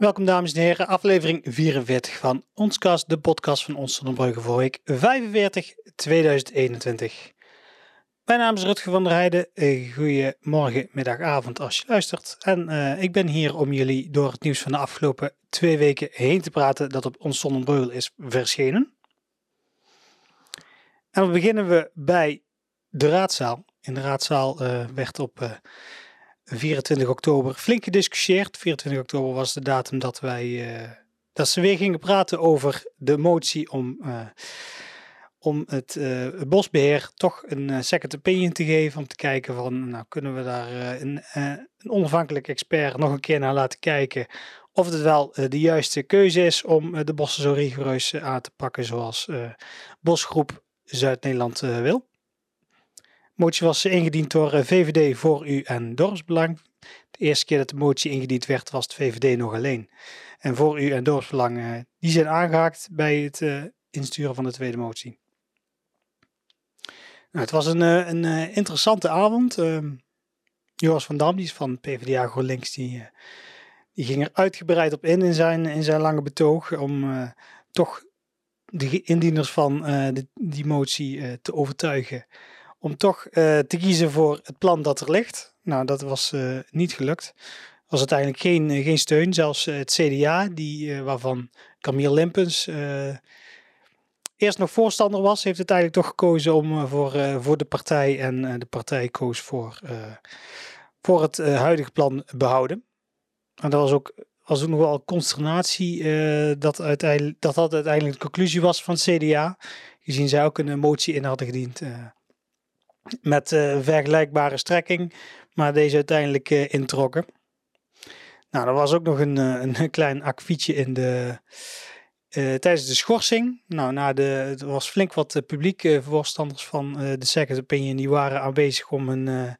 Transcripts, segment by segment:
Welkom dames en heren, aflevering 44 van Onscast, de podcast van Ons Zonnebreugge voor week 45 2021. Mijn naam is Rutger van der Heijden. Eh, Goedemorgen, middag, avond als je luistert. En uh, ik ben hier om jullie door het nieuws van de afgelopen twee weken heen te praten dat op Ons Zonnebreugel is verschenen. En dan beginnen we bij de raadzaal. In de raadzaal uh, werd op 24 oktober flink gediscussieerd. 24 oktober was de datum dat wij uh, dat ze weer gingen praten over de motie om, uh, om het, uh, bosbeheer toch een second opinion te geven. Om te kijken van, nou kunnen we daar een, een onafhankelijk expert nog een keer naar laten kijken. Of het wel de juiste keuze is om de bossen zo rigoureus aan te pakken zoals Bosgroep Zuid-Nederland wil motie was ingediend door eh, VVD, Voor U en Dorpsbelang. De eerste keer dat de motie ingediend werd, was de VVD nog alleen. En Voor U en Dorpsbelang, eh, die zijn aangehaakt bij het uh, insturen van de tweede motie. Nou, het was een, een interessante avond. Ehm, Joris van Dam, die is van PvdA GroenLinks, die, die ging er uitgebreid op in in zijn, in zijn lange betoog om toch de indieners van die motie te overtuigen om toch uh, te kiezen voor het plan dat er ligt. Nou, dat was uh, niet gelukt. Was uiteindelijk geen, uh, geen steun. Zelfs het CDA, die, waarvan Camille Limpens eerst nog voorstander was, heeft uiteindelijk toch gekozen om voor, voor de partij. En de partij koos voor, voor het huidige plan behouden. En dat was ook, was ook nog wel consternatie dat, uiteindelijk, dat dat uiteindelijk de conclusie was van het CDA. Gezien zij ook een motie in hadden gediend met uh, vergelijkbare strekking, maar deze uiteindelijk uh, introkken. Nou, er was ook nog een, uh, een klein akfietje in de, tijdens de schorsing. Nou, na de, er was flink wat publiek voorstanders van de second opinion, die waren aanwezig om een,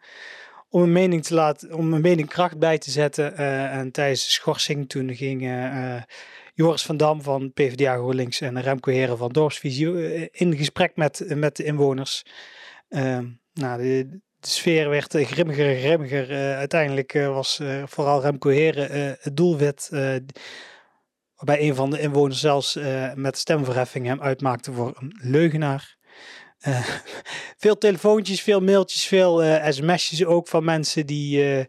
om een mening te laten, om een mening kracht bij te zetten. en tijdens de schorsing toen gingen Joris van Dam van PvdA GroenLinks en Remco Heren van Dorpsvisie in gesprek met, met de inwoners. Ehm, nou, de, sfeer werd uh, grimmiger en grimmiger. Uh, uiteindelijk uh, was vooral Remco Heren het doelwit. waarbij een van de inwoners zelfs met stemverheffing hem uitmaakte voor een leugenaar. veel telefoontjes, veel mailtjes, veel sms'jes ook van mensen die,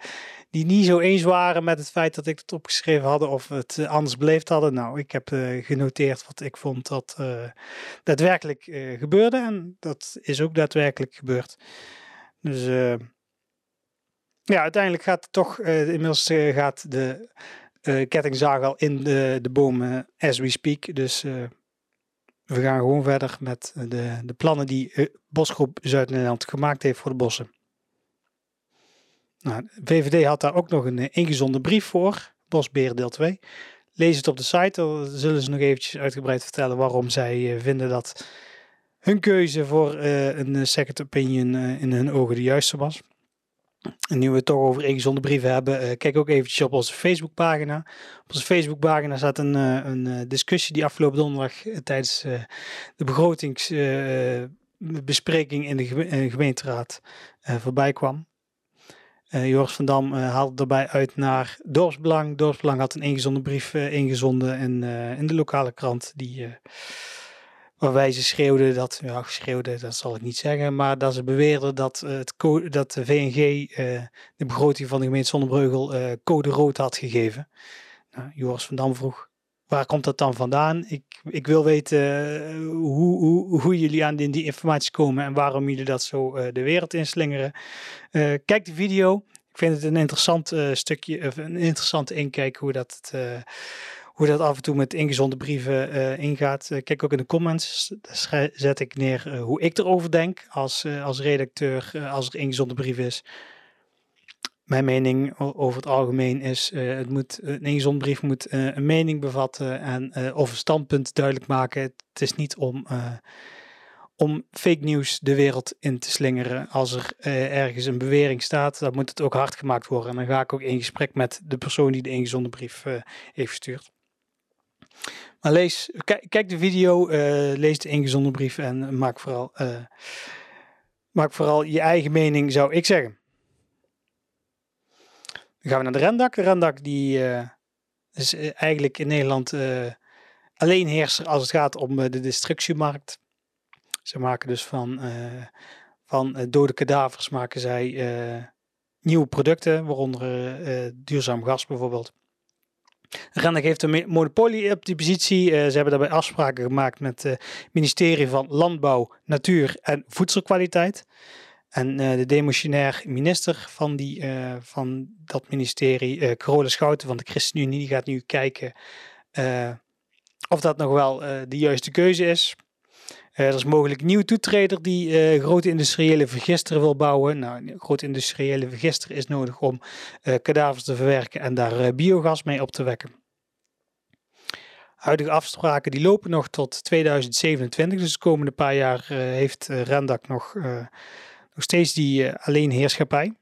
die niet zo eens waren met het feit dat ik het opgeschreven had of het anders beleefd hadden. Nou, ik heb genoteerd wat ik vond dat daadwerkelijk gebeurde en dat is ook daadwerkelijk gebeurd. Dus ja, uiteindelijk gaat het toch, inmiddels gaat de kettingzaag al in de, de bomen as we speak. Dus we gaan gewoon verder met de, de plannen die Bosgroep Zuid-Nederland gemaakt heeft voor de bossen. Nou, VVD had daar ook nog een uh, ingezonden brief voor, Bosbeer deel 2. Lees het op de site, dan zullen ze nog eventjes uitgebreid vertellen waarom zij uh, vinden dat hun keuze voor uh, een second opinion in hun ogen de juiste was. Nu we het toch over ingezonde brieven hebben, kijk ook eventjes op onze Facebookpagina. Op onze Facebookpagina staat een, een discussie die afgelopen donderdag tijdens de begrotingsbespreking in de gemeenteraad voorbij kwam. Uh, Joris van Dam uh, haalde daarbij uit naar Dorpsbelang. Dorpsbelang had een ingezonden brief uh, ingezonden in, de lokale krant. Die, waarbij ze schreeuwden dat, ja, schreeuwden, dat zal ik niet zeggen, maar dat ze beweerden dat, het dat de VNG de begroting van de gemeente Zonnebreugel code rood had gegeven. Nou, Joris van Dam vroeg, waar komt dat dan vandaan? Ik, ik wil weten hoe, hoe, hoe jullie aan die, die, informatie komen en waarom jullie dat zo de wereld inslingeren. Uh, kijk de video. Ik vind het een interessant stukje, of een interessante inkijk hoe dat, hoe dat af en toe met ingezonde brieven ingaat. kijk ook in de comments. Daar zet ik neer hoe ik erover denk als, als redacteur als er ingezonde brief is. Mijn mening over het algemeen is, het moet, een ingezonde brief moet een mening bevatten en of een standpunt duidelijk maken. Het is niet om om fake news de wereld in te slingeren. Als er uh, ergens een bewering staat, dan moet het ook hard gemaakt worden. En dan ga ik ook in gesprek met de persoon die de ingezonde brief uh, heeft gestuurd. Maar lees, kijk de video, uh, lees de ingezonde brief en maak vooral, maak vooral je eigen mening, zou ik zeggen. Dan gaan we naar de rendak. De rendak die is eigenlijk in Nederland alleen heerser als het gaat om de destructiemarkt. Ze maken dus van, van dode kadavers maken zij nieuwe producten, waaronder duurzaam gas bijvoorbeeld. Rendag heeft een monopolie op die positie. Ze hebben daarbij afspraken gemaakt met het ministerie van Landbouw, Natuur en Voedselkwaliteit. En uh, de demotionair minister van, die, uh, van dat ministerie, uh, Carola Schouten van de ChristenUnie, die gaat nu kijken of dat nog wel de juiste keuze is. er is mogelijk een nieuwe toetreder die grote industriële vergister wil bouwen. Nou, grote industriële vergister is nodig om kadavers te verwerken en daar biogas mee op te wekken. Huidige afspraken die lopen nog tot 2027, dus de komende paar jaar heeft Rendak nog nog steeds die uh, alleenheerschappij.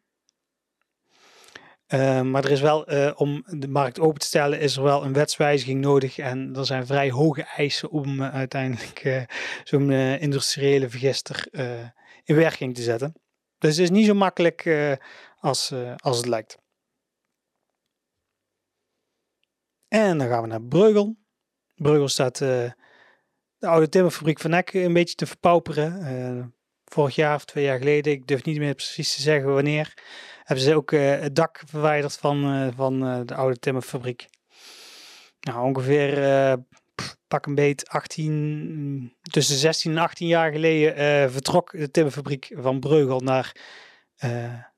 Uh, maar er is wel, uh, om de markt open te stellen, is er wel een wetswijziging nodig. En er zijn vrij hoge eisen om uiteindelijk zo'n industriële vergister in werking te zetten. Dus het is niet zo makkelijk als, als het lijkt. En dan gaan we naar Breugel. Breugel staat de oude timmerfabriek van Eck een beetje te verpauperen vorig jaar of twee jaar geleden, ik durf niet meer precies te zeggen wanneer, hebben ze ook uh, het dak verwijderd van, uh, van uh, de oude timmerfabriek. Nou, ongeveer pak een beet 18, tussen 16 en 18 jaar geleden vertrok de timmerfabriek van Breugel naar,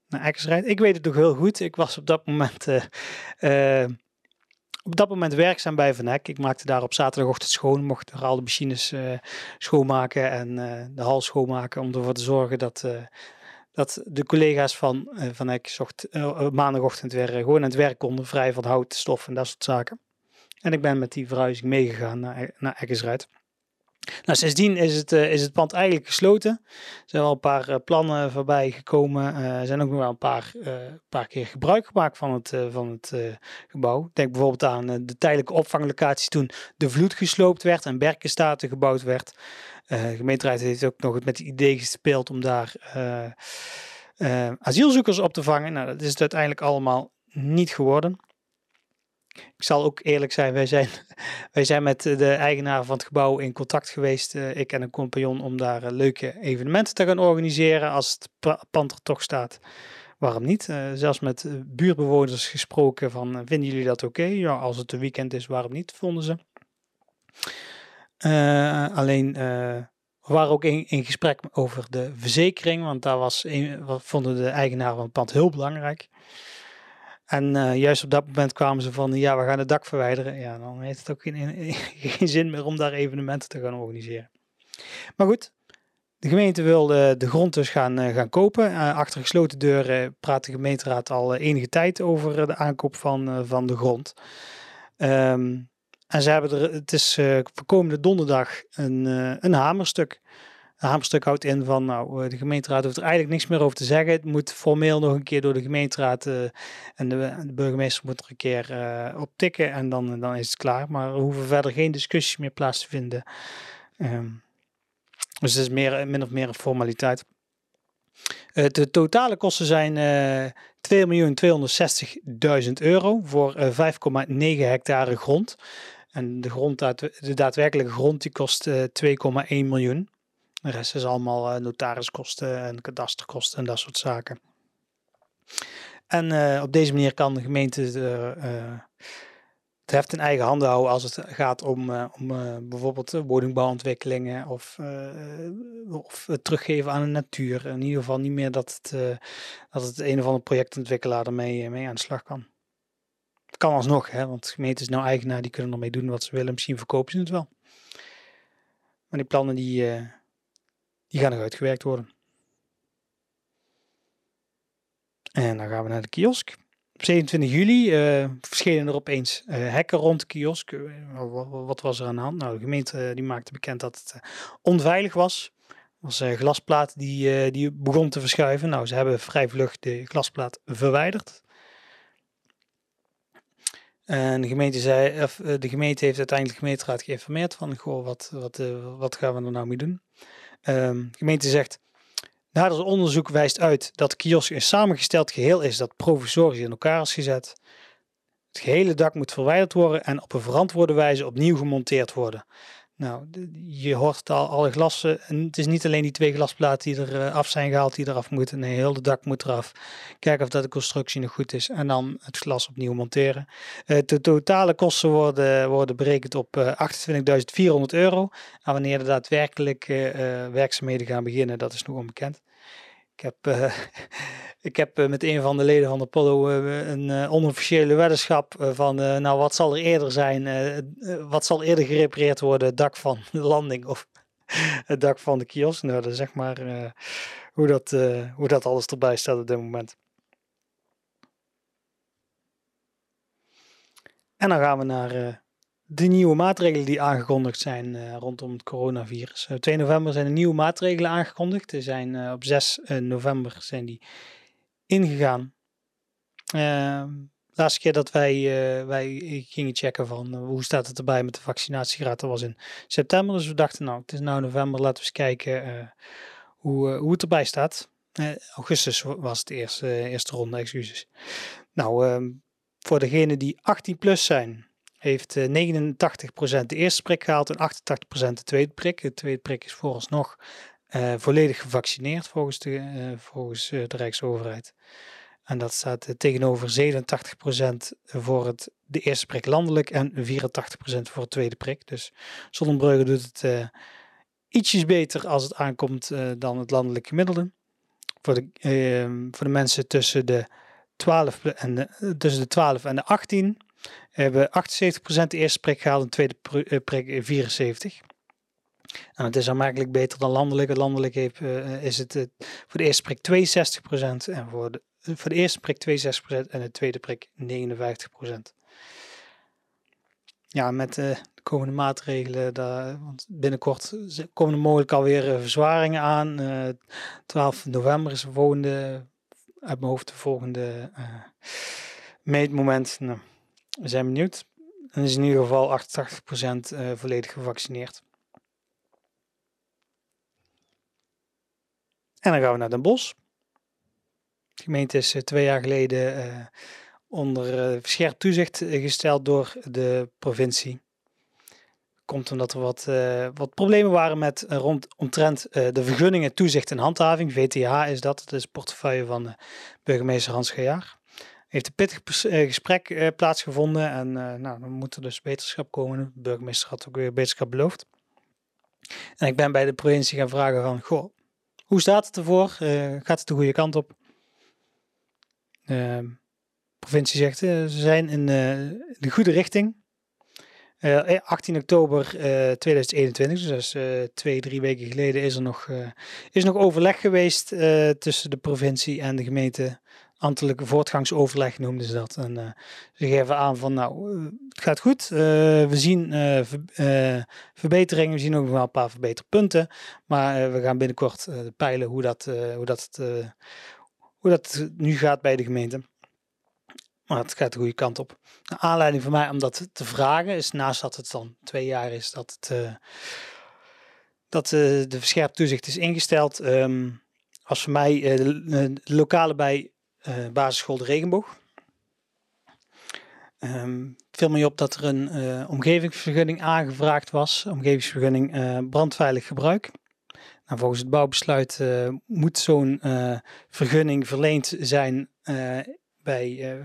naar Eckersrijd. Ik weet het nog heel goed. Ik was op dat moment op dat moment werkzaam bij Van Eck. Ik maakte daar op zaterdagochtend schoon, mocht al de machines uh, schoonmaken en uh, de hal schoonmaken om ervoor te zorgen dat, uh, dat de collega's van Van Eck zocht, maandagochtend weer gewoon aan het werk konden, vrij van hout, stof en dat soort zaken. En ik ben met die verhuizing meegegaan naar, naar. Nou, sindsdien is het, uh, is het pand eigenlijk gesloten. Er zijn wel een paar uh, plannen voorbij gekomen. Uh, er zijn ook nog wel een paar, paar keer gebruik gemaakt van het, van het gebouw. Denk bijvoorbeeld aan de tijdelijke opvanglocatie toen de vloed gesloopt werd en Berkenstaten gebouwd werd. de gemeenteraad heeft ook nog met het idee gespeeld om daar asielzoekers op te vangen. Nou, dat is het uiteindelijk allemaal niet geworden. Ik zal ook eerlijk zijn, wij zijn, wij zijn met de eigenaar van het gebouw in contact geweest, uh, ik en een compagnon, om daar uh, leuke evenementen te gaan organiseren als het pand er toch staat. Waarom niet? Uh, zelfs met buurtbewoners gesproken van, vinden jullie dat oké? Ja, als het een weekend is, waarom niet, vonden ze. alleen, we waren ook in, in gesprek over de verzekering, want daar was een, vonden de eigenaar van het pand heel belangrijk. En uh, juist op dat moment kwamen ze van, ja, we gaan het dak verwijderen. Ja, dan heeft het ook geen, geen zin meer om daar evenementen te gaan organiseren. Maar goed, de gemeente wil de, grond dus gaan, uh, gaan kopen. Uh, achter gesloten deuren praat de gemeenteraad al enige tijd over de aankoop van, van de grond. Um, en ze hebben er, het is voor komende donderdag een, een hamerstuk hamerstuk houdt in van, nou, eh, de gemeenteraad hoeft er eigenlijk niks meer over te zeggen. Het moet formeel nog een keer door de gemeenteraad uh, en de, de, burgemeester moet er een keer uh, op tikken en dan, dan is het klaar. Maar er hoeven verder geen discussies meer plaats te vinden. Um, dus het is meer, min of meer een formaliteit. De totale kosten zijn uh, 2.260.000 euro voor 5,9 hectare grond. En de, grond, de daadwerkelijke grond die kost 2,1 miljoen. De rest is allemaal uh, notariskosten en kadasterkosten en dat soort zaken. En uh, op deze manier kan de gemeente uh, het heft in eigen handen houden als het gaat om, om bijvoorbeeld woningbouwontwikkelingen of, of het teruggeven aan de natuur. In ieder geval niet meer dat het, dat het een of ander projectontwikkelaar ermee mee aan de slag kan. Het kan alsnog, hè, want de is nou eigenaar, die kunnen ermee doen wat ze willen. Misschien verkopen ze het wel. Maar die plannen die die gaan nog uitgewerkt worden. En dan gaan we naar de kiosk. Op 27 juli uh, verschenen er opeens uh, hekken rond kiosk. Uh, wat, was er aan de hand? Nou, de gemeente die maakte bekend dat het onveilig was. Was een glasplaat die, die begon te verschuiven. Nou, ze hebben vrij vlug de glasplaat verwijderd. En de gemeente, zei, of, de gemeente heeft uiteindelijk de gemeenteraad geïnformeerd van, goh, wat, wat, wat gaan we er nou mee doen? De gemeente zegt, nader onderzoek wijst uit dat kiosk een samengesteld geheel is dat provisorisch in elkaar is gezet. Het gehele dak moet verwijderd worden en op een verantwoorde wijze opnieuw gemonteerd worden. Nou, je hoort al, alle glassen. En het is niet alleen die twee glasplaten die er uh, af zijn gehaald, die eraf moeten. Nee, heel de dak moet eraf. Kijken of dat de constructie nog goed is. En dan het glas opnieuw monteren. Uh, de totale kosten worden, worden berekend op uh, 28.400 euro. En wanneer er daadwerkelijk werkzaamheden gaan beginnen, dat is nog onbekend. Ik heb, uh, ik heb uh, met een van de leden van Apollo uh, een onofficiële weddenschap van, nou wat zal er eerder zijn, wat zal eerder gerepareerd worden, het dak van de landing of het dak van de kiosk. Nou, dat zeg maar hoe, dat, hoe dat alles erbij staat op dit moment. En dan gaan we naar de nieuwe maatregelen die aangekondigd zijn uh, rondom het coronavirus. Op 2 november zijn de nieuwe maatregelen aangekondigd. Er zijn, uh, op 6 uh, eh, november zijn die ingegaan. Ehm, de laatste keer dat wij, wij gingen checken van hoe staat het erbij met de vaccinatiegraad, dat was in september. Dus we dachten nou, het is nu november, laten we eens kijken hoe, hoe het erbij staat. augustus was het eerste, eerste ronde, excuses. Nou, ehm, voor degenen die 18 plus zijn, heeft 89% eh, de eerste prik gehaald en 88% de tweede prik. De tweede prik is vooralsnog uh, volledig gevaccineerd volgens de, uh, volgens, de Rijksoverheid. En dat staat tegenover 87% voor het, de eerste prik landelijk en 84% voor de tweede prik. Dus Zonnebreugge doet het ietsjes beter als het aankomt dan het landelijk gemiddelde. Voor de, ehm, voor de mensen tussen de 12 en tussen de 12 en de 18 hebben 78% de eerste prik gehaald en de tweede eh, prik 74%. En het is aanmerkelijk beter dan landelijk. Landelijk heeft, uh, is het uh, voor de eerste prik 62% en voor de, voor de eerste prik 62% en de tweede prik 59%. Ja, met de komende maatregelen, daar, want binnenkort komen er mogelijk alweer verzwaringen aan. 12 november is de volgende, uit mijn hoofd de volgende meetmoment. Nou, we zijn benieuwd. En is in ieder geval 88% uh, volledig gevaccineerd. En dan gaan we naar Den Bosch. De gemeente is uh, twee jaar geleden uh, onder verscherpt toezicht gesteld door de provincie. Komt omdat er wat, wat problemen waren met rond, omtrent de vergunningen, toezicht en handhaving. VTH is dat, dat is portefeuille van burgemeester Hans Gejaar heeft een pittig eh, gesprek uh, plaatsgevonden. En uh, nou, dan moet er dus beterschap komen. De burgemeester had ook weer beterschap beloofd. En ik ben bij de provincie gaan vragen van, goh, hoe staat het ervoor? Gaat het de goede kant op? De provincie zegt, ze zijn in de goede richting. 18 oktober 2021, dus twee, drie weken geleden, is er nog, is nog overleg geweest tussen de provincie en de gemeente ambtelijke voortgangsoverleg noemden ze dat. En uh, ze geven aan van nou, uh, het gaat goed. Uh, we zien ver, verbeteringen, we zien ook nog wel een paar verbeterpunten. Maar we gaan binnenkort peilen hoe dat, hoe, dat, hoe dat nu gaat bij de gemeente. Maar het gaat de goede kant op. De aanleiding voor mij om dat te vragen is naast dat het dan twee jaar is dat, het, dat de verscherpt toezicht is ingesteld. Um, was voor mij de lokale bij uh, basisschool De Regenboog. Um, viel mij op dat er een uh, omgevingsvergunning aangevraagd was, omgevingsvergunning uh, brandveilig gebruik. Nou, volgens het bouwbesluit moet zo'n vergunning verleend zijn bij,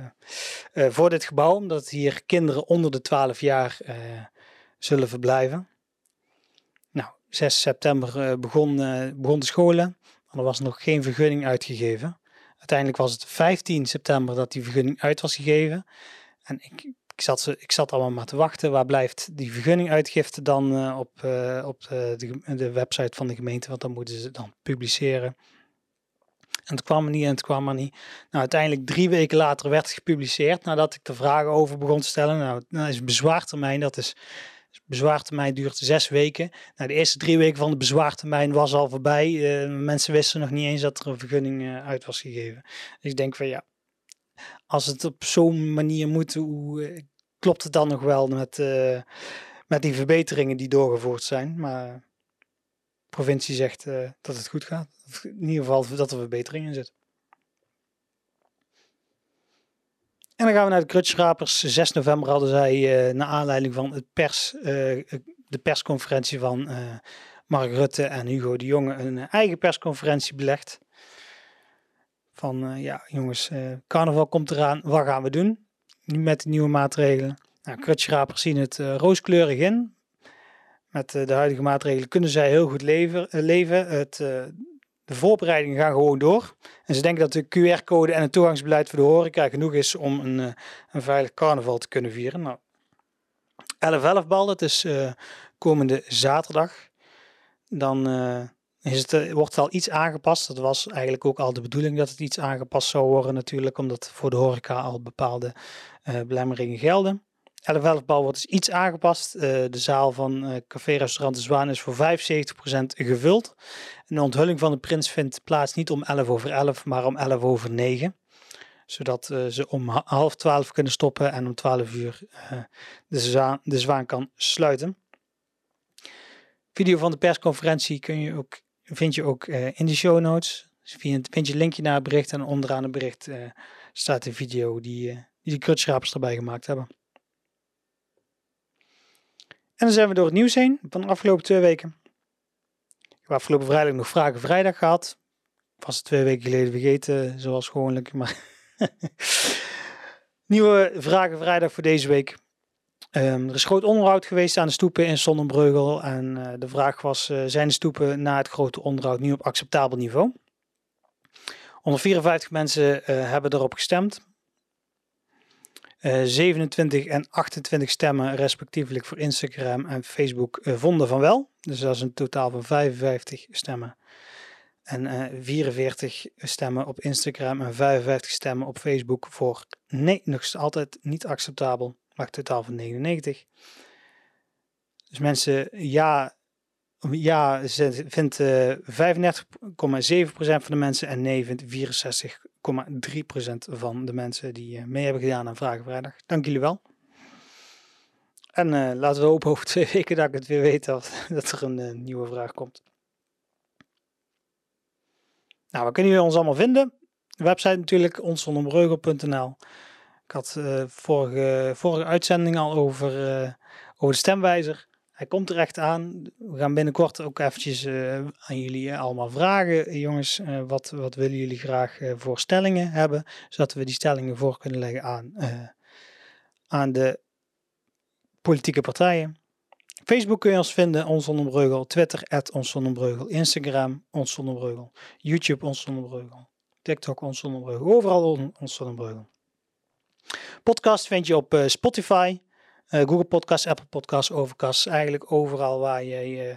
voor dit gebouw, omdat hier kinderen onder de 12 jaar zullen verblijven. Nou, 6 september begon, begon de scholen, maar er was nog geen vergunning uitgegeven. Uiteindelijk was het 15 september dat die vergunning uit was gegeven. En ik, ik, zat, ik zat allemaal maar te wachten. Waar blijft die vergunning uitgifte dan uh, op, uh, op de, de, website van de gemeente? Want dan moeten ze dan publiceren. En het kwam er niet en het kwam er niet. Nou, uiteindelijk drie weken later werd het gepubliceerd. Nadat ik de vragen over begon te stellen. Nou, dat is bezwaartermijn. Dat is bezwaartermijn duurt zes weken. Nou, de eerste drie weken van de bezwaartermijn was al voorbij. Uh, mensen wisten nog niet eens dat er een vergunning uh, uit was gegeven. Dus ik denk van ja, als het op zo'n manier moet, hoe uh, klopt het dan nog wel met, met die verbeteringen die doorgevoerd zijn? Maar de provincie zegt dat het goed gaat. In ieder geval dat er verbeteringen in zitten. En dan gaan we naar de Krutschrapers. 6 november hadden zij, uh, naar aanleiding van het pers, uh, de persconferentie van uh, Mark Rutte en Hugo de Jonge, een eigen persconferentie belegd. Van ja, jongens, carnaval komt eraan, wat gaan we doen? Nu met de nieuwe maatregelen. Nou, zien het rooskleurig in. Met de huidige maatregelen kunnen zij heel goed leven. leven. Het, de voorbereidingen gaan gewoon door. En ze denken dat de QR-code en het toegangsbeleid voor de horeca genoeg is om een, uh, een veilig carnaval te kunnen vieren. Nou, 11-11 bal, dat is uh, komende zaterdag. Dan uh, is het, wordt het al iets aangepast. Dat was eigenlijk ook al de bedoeling dat het iets aangepast zou worden natuurlijk, omdat voor de horeca al bepaalde belemmeringen gelden. 11 bal wordt dus iets aangepast. Uh, de zaal van uh, Café Restaurant de Zwaan is voor 75% gevuld. En de onthulling van de prins vindt plaats niet om 11 over 11, maar om 11 over 9. Zodat uh, ze om half 12 kunnen stoppen en om 12 uur de, zwaan, de Zwaan kan sluiten. Video van de persconferentie kun je ook, vind je ook in de show notes. Dus vind, je een linkje naar het bericht en onderaan het bericht staat de video die, die de krutschrapers erbij gemaakt hebben. En dan zijn we door het nieuws heen van de afgelopen twee weken. Ik heb afgelopen vrijdag nog Vragen Vrijdag gehad. Was het twee weken geleden vergeten, zoals gewoonlijk. Maar Nieuwe Vragen Vrijdag voor deze week. Um, er is groot onderhoud geweest aan de stoepen in Sonnenbreugel. En uh, de vraag was, uh, zijn de stoepen na het grote onderhoud nu op acceptabel niveau? 154 mensen uh, hebben erop gestemd. 27 eh, en 28 stemmen respectievelijk voor Instagram en Facebook uh, vonden van wel. Dus dat is een totaal van 55 stemmen. En uh, eh, 44 stemmen op Instagram en 55 stemmen op Facebook voor nee, nog altijd niet acceptabel. Maar totaal van 99. Dus mensen, ja, ja vindt uh, 35,7% van de mensen en nee vindt 64 3% van de mensen die eh, mee hebben gedaan aan Vragen Vrijdag. Dank jullie wel. En uh, laten we hopen over twee weken dat ik het weer weet dat, dat er een uh, nieuwe vraag komt. Nou, waar kunnen jullie ons allemaal vinden? De website natuurlijk, onsonderbreugel.nl. Ik had uh, vorige, vorige uitzending al over, over de stemwijzer. Hij komt er echt aan. We gaan binnenkort ook eventjes uh, aan jullie eh, allemaal vragen. Jongens, uh, wat, wat willen jullie graag uh, voor stellingen hebben? Zodat we die stellingen voor kunnen leggen aan, aan de politieke partijen. Facebook kun je ons vinden, Ons Zonnebreugel. Twitter, at Ons. Instagram, Ons. YouTube, Ons. TikTok, Ons Zonnebreugel. Overal Ons Zonnebreugel. Podcast vind je op Spotify, Google Podcasts, Apple Podcasts, Overcast. Eigenlijk overal waar jij, uh,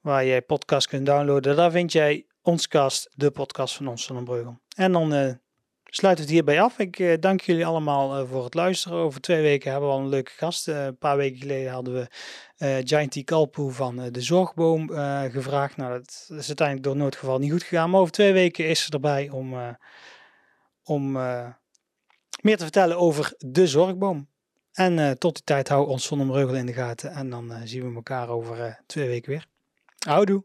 waar jij podcast kunt downloaden. Daar vind jij ons cast, de podcast van ons van. En dan uh, sluit het hierbij af. Ik dank jullie allemaal voor het luisteren. Over twee weken hebben we al een leuke gast. een paar weken geleden hadden we Giant Kalpoe van de Zorgboom gevraagd. Nou, dat is uiteindelijk door noodgeval niet goed gegaan. Maar over twee weken is ze erbij om, om meer te vertellen over de Zorgboom. En uh, tot die tijd hou ons Zonnebreugel in de gaten. En dan uh, zien we elkaar over uh, twee weken weer. Houdoe!